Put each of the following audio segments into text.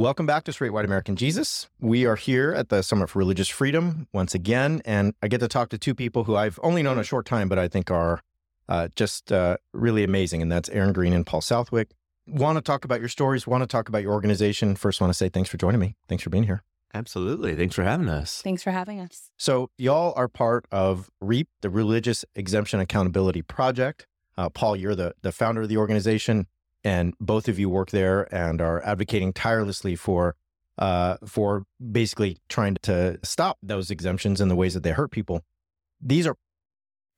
Welcome back to Straight White American Jesus. We are here at the Summit for Religious Freedom once again, and I get to talk to two people who I've only known a short time, but I think are uh, just uh, really amazing, and that's Erin Green and Paul Southwick. Want to talk about your stories, want to talk about your organization. First, want to say thanks for joining me. Thanks for being here. Absolutely. Thanks for having us. Thanks for having us. So, y'all are part of REAP, the Religious Exemption Accountability Project. Uh, Paul, you're the, the founder of the organization and both of you work there and are advocating tirelessly for uh, for basically trying to stop those exemptions and the ways that they hurt people. These are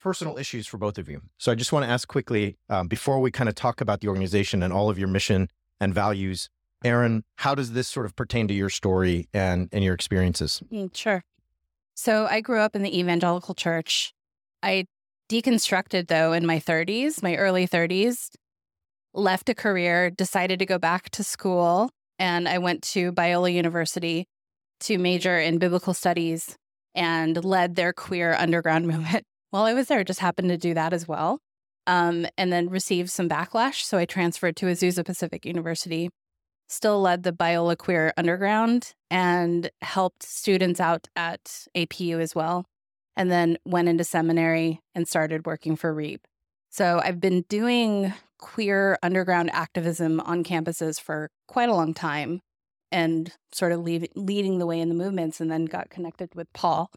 personal issues for both of you. So I just want to ask quickly um, before we kind of talk about the organization and all of your mission and values. Erin, how does this sort of pertain to your story and, and your experiences? Mm, sure. So I grew up in the evangelical church. I deconstructed though in my 30s, my early 30s, left a career, decided to go back to school, and I went to Biola University to major in biblical studies and led their queer underground movement. While I was there, just happened to do that as well. Um, and then received some backlash. So I transferred to Azusa Pacific University, still led the Biola Queer Underground and helped students out at APU as well. And then went into seminary and started working for REAP. So I've been doing queer underground activism on campuses for quite a long time and sort of leading the way in the movements and then got connected with Paul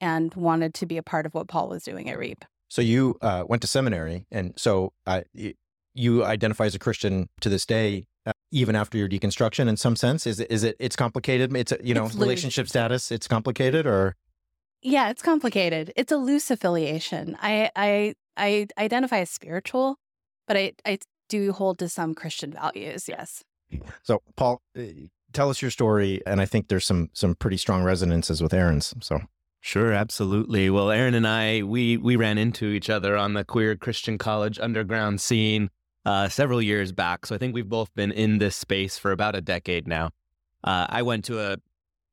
and wanted to be a part of what Paul was doing at REAP. So you uh, went to seminary, and so uh, you identify as a Christian to this day, uh, even after your deconstruction. In some sense, is it is it it's complicated? It's a, you know It's relationship status. It's complicated, or Yeah, it's complicated. It's a loose affiliation. I I I identify as spiritual, but I I do hold to some Christian values. Yes. so. Paul, uh, tell us your story, and I think there's some some pretty strong resonances with Erin's. So Sure, absolutely. Well, Erin and I, we we ran into each other on the queer Christian college underground scene uh, several years back. So I think we've both been in this space for about a decade now. Uh, I went to a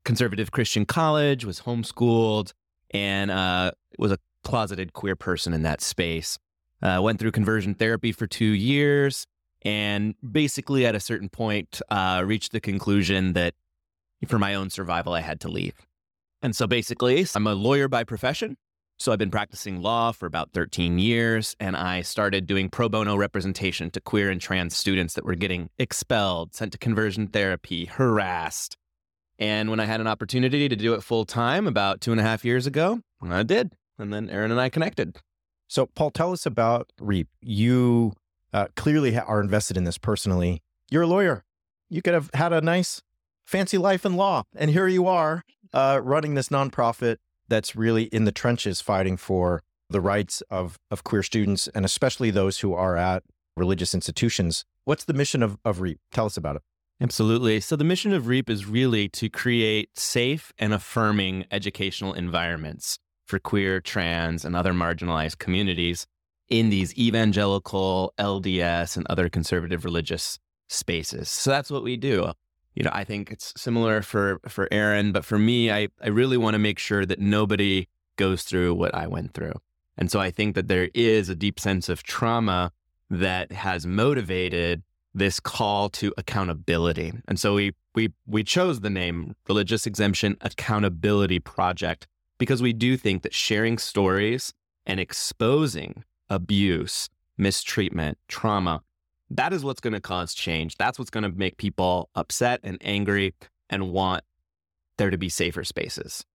conservative Christian college, was homeschooled, and uh, was a closeted queer person in that space. Uh, went through conversion therapy for two years, and basically at a certain point, uh, reached the conclusion that for my own survival, I had to leave. And so basically, I'm a lawyer by profession. So I've been practicing law for about 13 years, and I started doing pro bono representation to queer and trans students that were getting expelled, sent to conversion therapy, harassed. And when I had an opportunity to do it full time about two and a half years ago, I did. And then Erin and I connected. So, Paul, tell us about REAP. You uh, clearly are invested in this personally. You're a lawyer. You could have had a nice, fancy life in law, and here you are uh, running this nonprofit that's really in the trenches fighting for the rights of of queer students, and especially those who are at religious institutions. What's the mission of, of REAP? Tell us about it. Absolutely. So, the mission of REAP is really to create safe and affirming educational environments for queer, trans, and other marginalized communities in these evangelical, LDS, and other conservative religious spaces. So, that's what we do. You know, I think it's similar for, for Erin, but for me, I, I really want to make sure that nobody goes through what I went through. And so I think that there is a deep sense of trauma that has motivated this call to accountability. And so we we we chose the name Religious Exemption Accountability Project because we do think that sharing stories and exposing abuse, mistreatment, trauma, that is what's going to cause change. That's what's going to make people upset and angry and want there to be safer spaces.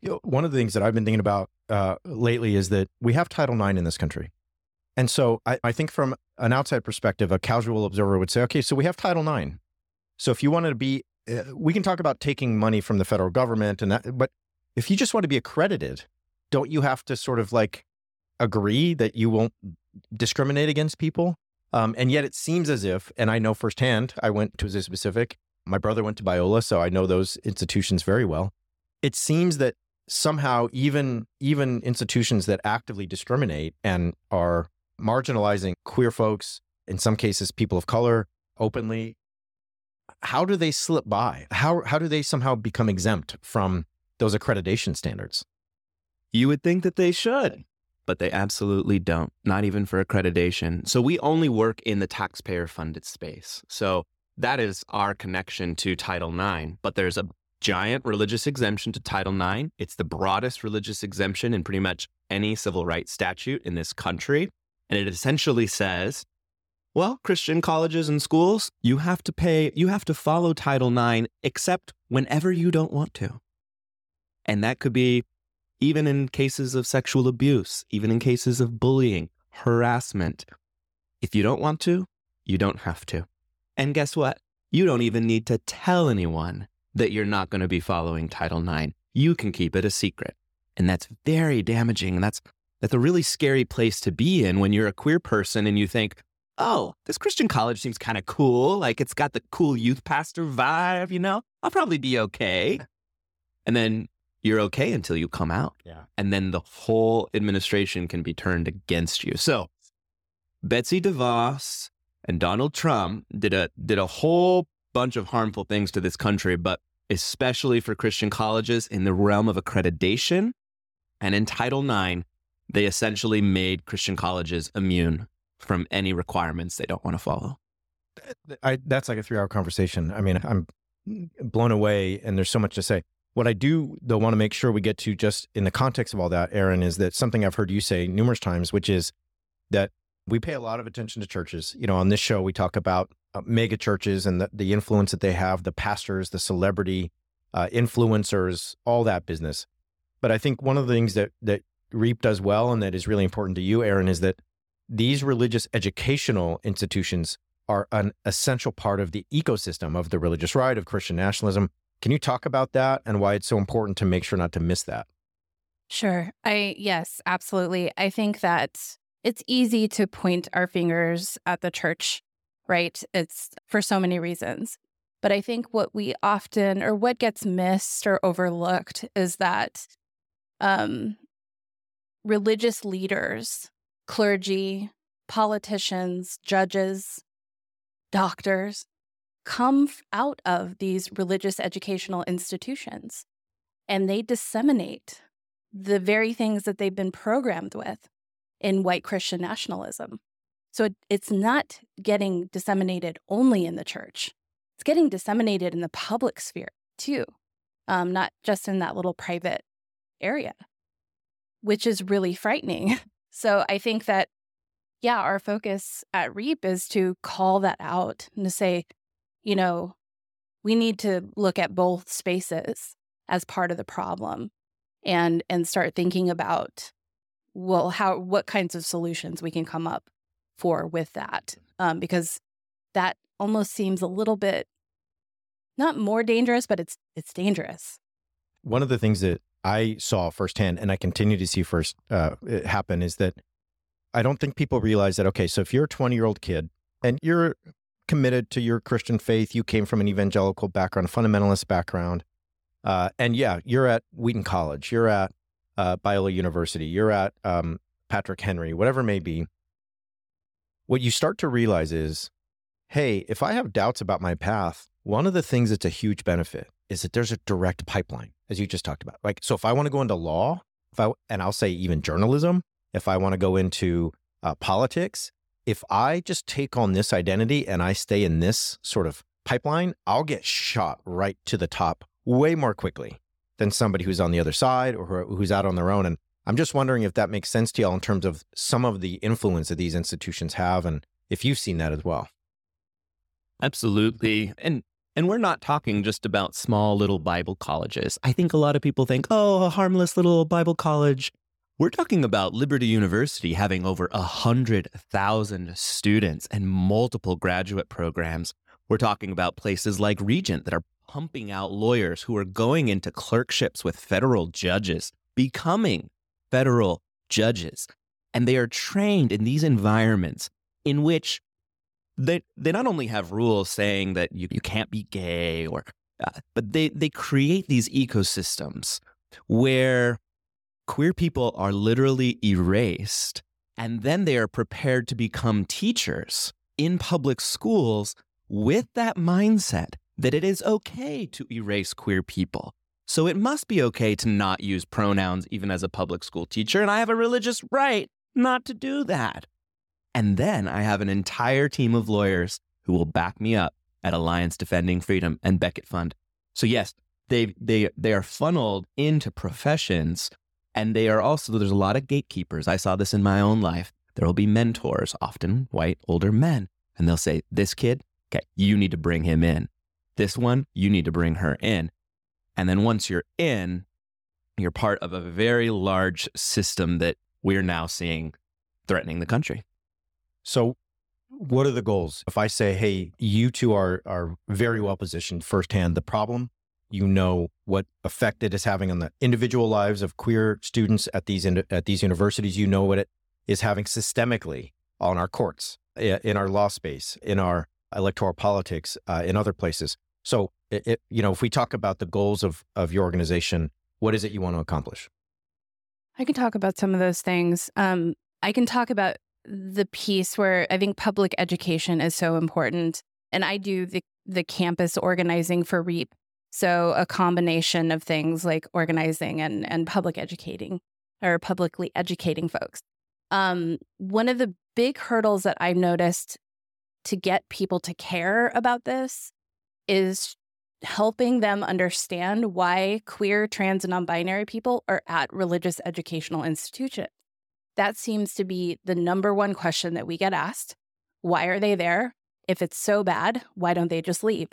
You know, one of the things that I've been thinking about uh, lately is that we have Title IX in this country. And so I, I think from an outside perspective, a casual observer would say, okay, so we have Title IX. So if you wanted to be, uh, we can talk about taking money from the federal government and that, but if you just want to be accredited, don't you have to sort of like agree that you won't discriminate against people? Um, and yet it seems as if, and I know firsthand, I went to Azusa Pacific, My brother went to Biola, so I know those institutions very well. It seems that somehow even even institutions that actively discriminate and are marginalizing queer folks, in some cases people of color, openly, how do they slip by? How how do they somehow become exempt from those accreditation standards? You would think that they should, but they absolutely don't, not even for accreditation. So we only work in the taxpayer funded space. So that is our connection to Title IX. But there's a giant religious exemption to Title IX. It's the broadest religious exemption in pretty much any civil rights statute in this country. And it essentially says, well, Christian colleges and schools, you have to pay, you have to follow Title IX, except whenever you don't want to. And that could be even in cases of sexual abuse, even in cases of bullying, harassment. If you don't want to, you don't have to. And guess what? You don't even need to tell anyone that you're not going to be following Title IX. You can keep it a secret. And that's very damaging. And that's, that's a really scary place to be in when you're a queer person and you think, oh, this Christian college seems kind of cool. Like it's got the cool youth pastor vibe, you know? I'll probably be okay. And then you're okay until you come out. Yeah. And then the whole administration can be turned against you. So Betsy DeVos and Donald Trump did a did a whole bunch of harmful things to this country, but especially for Christian colleges in the realm of accreditation and in Title IX, they essentially made Christian colleges immune from any requirements they don't want to follow. I, that's like a three hour conversation. I mean, I'm blown away and there's so much to say. What I do, though, want to make sure we get to just in the context of all that, Erin, is that something I've heard you say numerous times, which is that we pay a lot of attention to churches. You know, on this show, we talk about uh, mega churches and the, the influence that they have, the pastors, the celebrity uh, influencers, all that business. But I think one of the things that that Reap does well and that is really important to you, Erin, is that these religious educational institutions are an essential part of the ecosystem of the religious right, of Christian nationalism, can you talk about that and why it's so important to make sure not to miss that? Sure. I, yes, absolutely. I think that it's easy to point our fingers at the church, right? It's for so many reasons. But I think what we often, or what gets missed or overlooked, is that um, religious leaders, clergy, politicians, judges, doctors, come out of these religious educational institutions and they disseminate the very things that they've been programmed with in white Christian nationalism. So it, it's not getting disseminated only in the church, it's getting disseminated in the public sphere too, um, not just in that little private area, which is really frightening. So I think that, yeah, our focus at REAP is to call that out and to say, you know, we need to look at both spaces as part of the problem and and start thinking about well how what kinds of solutions we can come up for with that um, because that almost seems a little bit not more dangerous but it's it's dangerous. One of the things that i saw firsthand and i continue to see first uh, happen is that i don't think people realize that okay so if you're a 20 year old kid and you're committed to your Christian faith. You came from an evangelical background, fundamentalist background. Uh, and yeah, you're at Wheaton College, you're at uh, Biola University, you're at um, Patrick Henry, whatever it may be. What you start to realize is hey, if I have doubts about my path, one of the things that's a huge benefit is that there's a direct pipeline, as you just talked about. Like, so if I want to go into law, if I, and I'll say even journalism, if I want to go into uh, politics, if I just take on this identity and I stay in this sort of pipeline, I'll get shot right to the top way more quickly than somebody who's on the other side or who's out on their own. And I'm just wondering if that makes sense to y'all in terms of some of the influence that these institutions have and if you've seen that as well. Absolutely. And and we're not talking just about small little Bible colleges. I think a lot of people think, "Oh, a harmless little Bible college." We're talking about Liberty University having over 100,000 students and multiple graduate programs. We're talking about places like Regent that are pumping out lawyers who are going into clerkships with federal judges, becoming federal judges. And they are trained in these environments in which they they not only have rules saying that you, you can't be gay or uh, but they they create these ecosystems where queer people are literally erased and then they are prepared to become teachers in public schools with that mindset that it is okay to erase queer people. So it must be okay to not use pronouns even as a public school teacher, and I have a religious right not to do that. And then I have an entire team of lawyers who will back me up at Alliance Defending Freedom and Becket Fund. So yes, they they they are funneled into professions and they are also there's a lot of gatekeepers. I saw this in my own life. There will be mentors, often white older men, and they'll say, "This kid, okay, you need to bring him in. This one, you need to bring her in." And then once you're in, you're part of a very large system that we're now seeing threatening the country. So, what are the goals? If I say, hey, you two are, are very well positioned firsthand, the problem, you know what effect it is having on the individual lives of queer students at these, at these universities, you know what it is having systemically on our courts, in our law space, in our electoral politics, uh, in other places. So, it, it, you know, if we talk about the goals of, of your organization, what is it you want to accomplish? I can talk about some of those things. Um, I can talk about the piece where I think public education is so important. And I do the, the campus organizing for REAP. So a combination of things like organizing and, and public educating or publicly educating folks. Um, one of the big hurdles that I've noticed to get people to care about this is helping them understand why queer, trans, and non binary people are at religious educational institutions. That seems to be the number one question that we get asked. Why are they there? If it's so bad, why don't they just leave?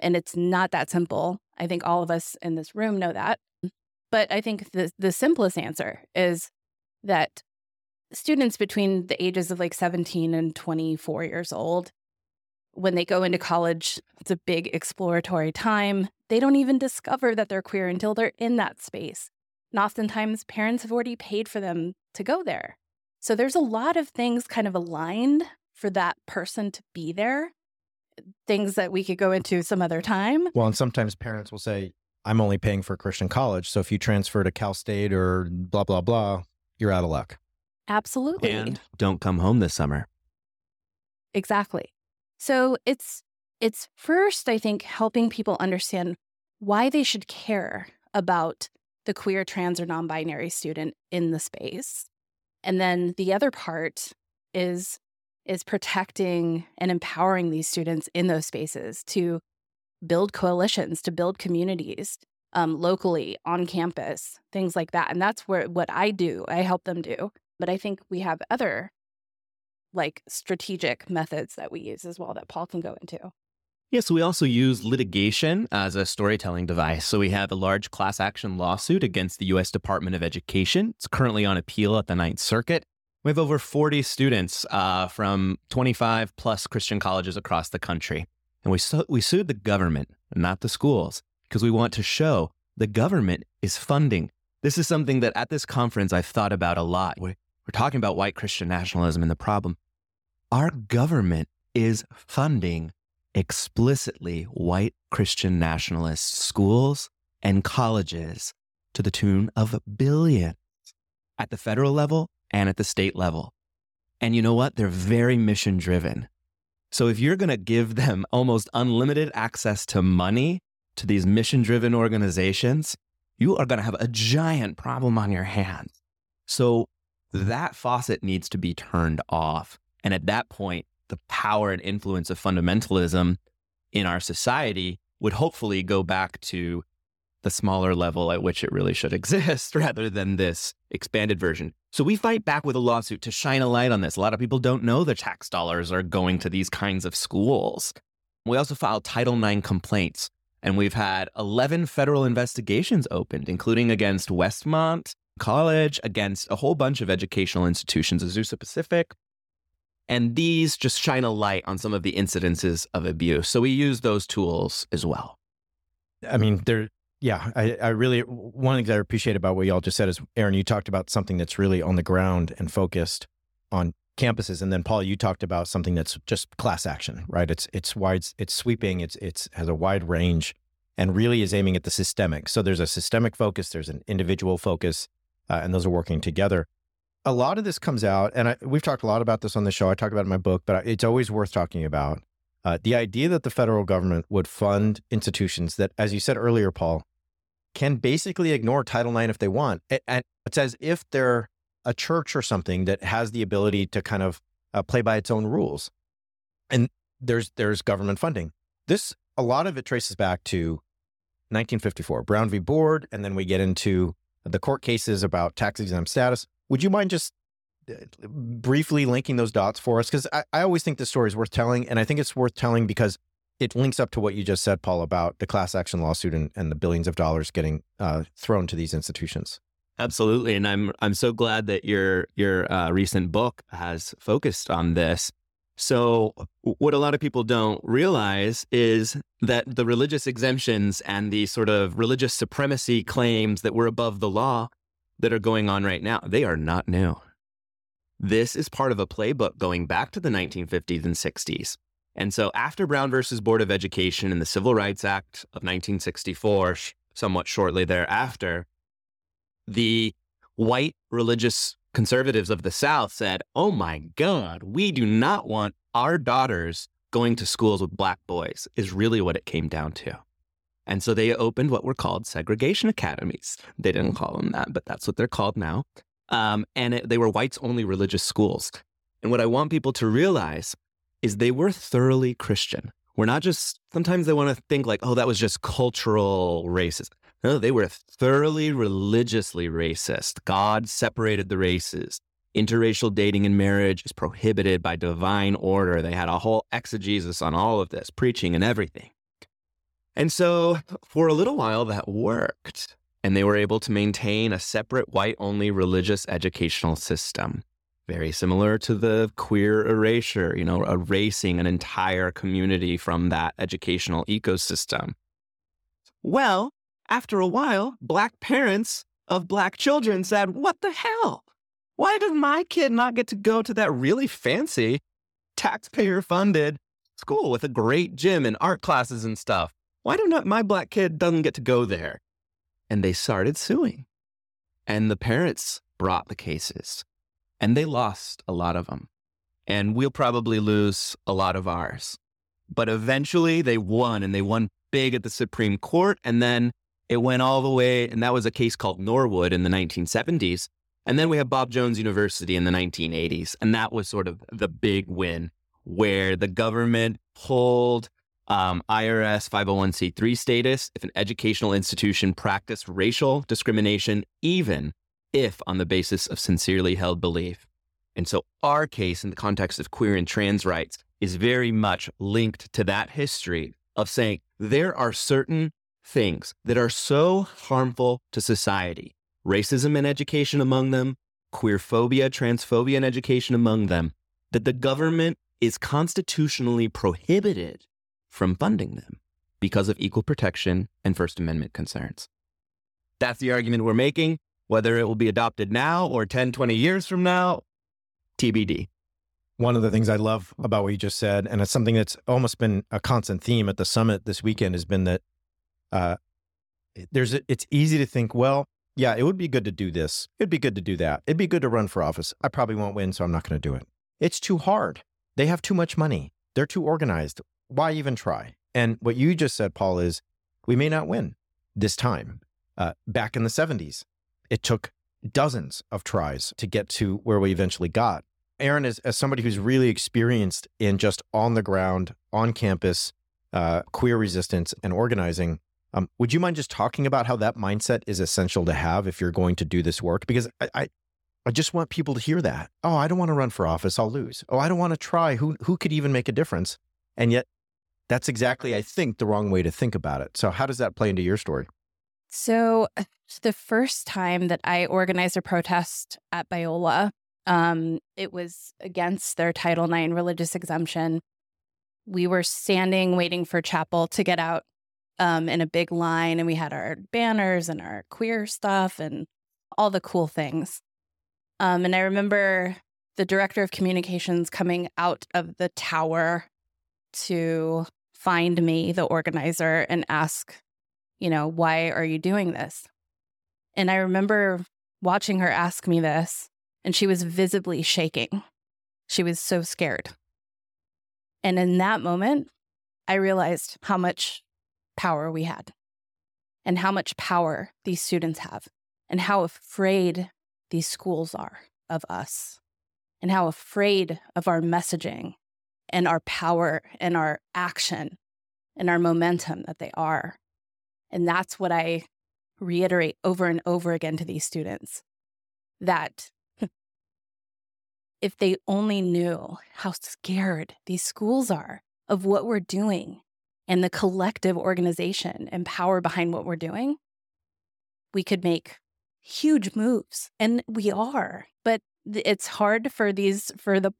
And it's not that simple. I think all of us in this room know that. But I think the, the simplest answer is that students between the ages of like 17 and 24 years old when they go into college, it's a big exploratory time. They don't even discover that they're queer until they're in that space. And oftentimes, parents have already paid for them to go there. So there's a lot of things kind of aligned for that person to be there, things that we could go into some other time. Well, and sometimes parents will say, I'm only paying for Christian college. So if you transfer to Cal State or blah, blah, blah, you're out of luck. Absolutely. And don't come home this summer. Exactly. So it's it's first I think helping people understand why they should care about the queer, trans or non-binary student in the space. And then the other part is is protecting and empowering these students in those spaces to build coalitions, to build communities um, locally on campus, things like that. And that's where what I do, I help them do. But I think we have other like strategic methods that we use as well that Paul can go into. Yeah, so we also use litigation as a storytelling device. So we have a large class action lawsuit against the U.S. Department of Education. It's currently on appeal at the Ninth Circuit. We have over 40 students uh, from 25 plus Christian colleges across the country. And we, su- we sued the government, not the schools, because we want to show the government is funding. This is something that at this conference I've thought about a lot. We're, we're talking about white Christian nationalism and the problem our government is funding explicitly white Christian nationalist schools and colleges to the tune of billions at the federal level and at the state level. And you know what? They're very mission driven. So if you're going to give them almost unlimited access to money to these mission driven organizations, you are going to have a giant problem on your hands. So that faucet needs to be turned off. And at that point, the power and influence of fundamentalism in our society would hopefully go back to the smaller level at which it really should exist rather than this expanded version. So we fight back with a lawsuit to shine a light on this. A lot of people don't know the tax dollars are going to these kinds of schools. We also filed Title IX complaints, and we've had 11 federal investigations opened, including against Westmont College, against a whole bunch of educational institutions, Azusa Pacific, and these just shine a light on some of the incidences of abuse. So we use those tools as well. I mean, there, yeah, I, I really, one the things I appreciate about what y'all just said is, Erin, you talked about something that's really on the ground and focused on campuses. And then Paul, you talked about something that's just class action, right? It's it's wide, it's sweeping, it's it's has a wide range, and really is aiming at the systemic. So there's a systemic focus, there's an individual focus, uh, and those are working together. A lot of this comes out, and I, we've talked a lot about this on the show. I talk about it in my book, but it's always worth talking about. Uh, the idea that the federal government would fund institutions that, as you said earlier, Paul, can basically ignore Title IX if they want. And it's as if they're a church or something that has the ability to kind of uh, play by its own rules. And there's there's government funding. This a lot of it traces back to 1954, Brown v. Board, and then we get into the court cases about tax exempt status. Would you mind just uh, briefly linking those dots for us? Because I, I always think this story is worth telling, and I think it's worth telling because it links up to what you just said, Paul, about the class action lawsuit and, and the billions of dollars getting uh, thrown to these institutions. Absolutely, and I'm I'm so glad that your your uh, recent book has focused on this. So, what a lot of people don't realize is that the religious exemptions and the sort of religious supremacy claims that we're above the law that are going on right now, they are not new. This is part of a playbook going back to the 1950s and 60s. And so, after Brown versus Board of Education and the Civil Rights Act of 1964, somewhat shortly thereafter, the white religious conservatives of the South said, Oh my God, we do not want our daughters going to schools with black boys, is really what it came down to. And so they opened what were called segregation academies. They didn't call them that, but that's what they're called now. Um, and it, they were whites only religious schools. And what I want people to realize is they were thoroughly Christian. We're not just, sometimes they want to think like, oh, that was just cultural racism. No, they were thoroughly religiously racist. God separated the races. Interracial dating and marriage is prohibited by divine order. They had a whole exegesis on all of this, preaching and everything. And so for a little while, that worked. And they were able to maintain a separate white only religious educational system. Very similar to the queer erasure, you know, erasing an entire community from that educational ecosystem. Well, after a while, black parents of black children said, What the hell? Why does my kid not get to go to that really fancy, taxpayer funded school with a great gym and art classes and stuff? Why do not my black kid doesn't get to go there? And they started suing. And the parents brought the cases. And they lost a lot of them. And we'll probably lose a lot of ours. But eventually they won and they won big at the Supreme Court. And then it went all the way, and that was a case called Norwood in the 1970s. And then we have Bob Jones University in the 1980s. And that was sort of the big win where the government pulled um, IRS 501c3 status if an educational institution practiced racial discrimination, even if on the basis of sincerely held belief. And so our case in the context of queer and trans rights is very much linked to that history of saying there are certain things that are so harmful to society racism in education among them, queer phobia, transphobia in education among them that the government is constitutionally prohibited from funding them because of equal protection and First Amendment concerns. That's the argument we're making. Whether it will be adopted now or 10, 20 years from now, TBD. One of the things I love about what you just said, and it's something that's almost been a constant theme at the summit this weekend, has been that uh, there's a, it's easy to think, well, yeah, it would be good to do this. It'd be good to do that. It'd be good to run for office. I probably won't win, so I'm not going to do it. It's too hard. They have too much money. They're too organized. Why even try? And what you just said, Paul, is we may not win this time. Uh, back in the 70s, it took dozens of tries to get to where we eventually got. Erin, as, as somebody who's really experienced in just on the ground, on campus, uh, queer resistance and organizing, um, would you mind just talking about how that mindset is essential to have if you're going to do this work? Because I, I, I just want people to hear that. Oh, I don't want to run for office. I'll lose. Oh, I don't want to try. Who, who could even make a difference? And yet, that's exactly, I think, the wrong way to think about it. So, how does that play into your story? So, uh, the first time that I organized a protest at Biola, um, it was against their Title IX religious exemption. We were standing waiting for chapel to get out um, in a big line, and we had our banners and our queer stuff and all the cool things. Um, and I remember the director of communications coming out of the tower to find me, the organizer, and ask, you know, why are you doing this? And I remember watching her ask me this, and she was visibly shaking. She was so scared. And in that moment, I realized how much power we had and how much power these students have and how afraid these schools are of us and how afraid of our messaging and our power and our action and our momentum that they are. And that's what I reiterate over and over again to these students that if they only knew how scared these schools are of what we're doing and the collective organization and power behind what we're doing, we could make huge moves. And we are. But it's hard for these, for the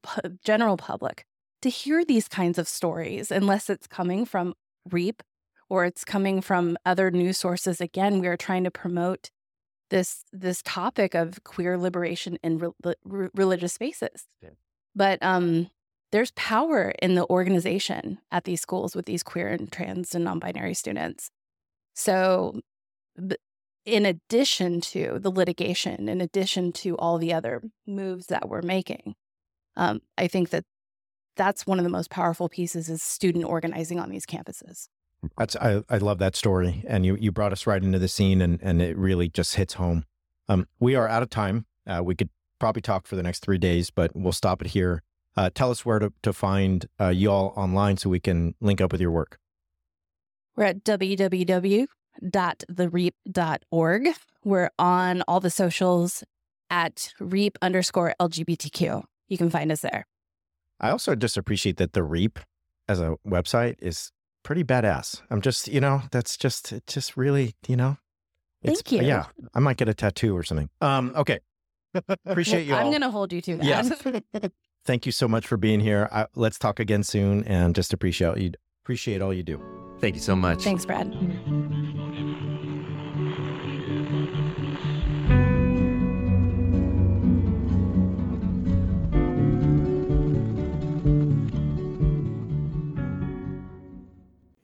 general public to hear these kinds of stories unless it's coming from REAP or it's coming from other news sources. Again, we are trying to promote this this topic of queer liberation in re- re- religious spaces. Yeah. But um, there's power in the organization at these schools with these queer and trans and non-binary students. So, in addition to the litigation, in addition to all the other moves that we're making, um, I think that that's one of the most powerful pieces is student organizing on these campuses. That's I, I love that story, and you you brought us right into the scene, and and it really just hits home. Um, we are out of time. Uh, we could probably talk for the next three days, but we'll stop it here. Uh, tell us where to, to find uh, you all online so we can link up with your work. We're at www.thereap.org. We're on all the socials at reap underscore LGBTQ. You can find us there. I also just appreciate that the Reap as a website is pretty badass. I'm just, you know, that's just, it just really, you know, Thank you. Yeah, I might get a tattoo or something. Um, okay. Appreciate you. I'm going to hold you to that. Yeah. Thank you so much for being here. I, let's talk again soon, and just appreciate you. Appreciate all you do. Thank you so much. Thanks, Brad.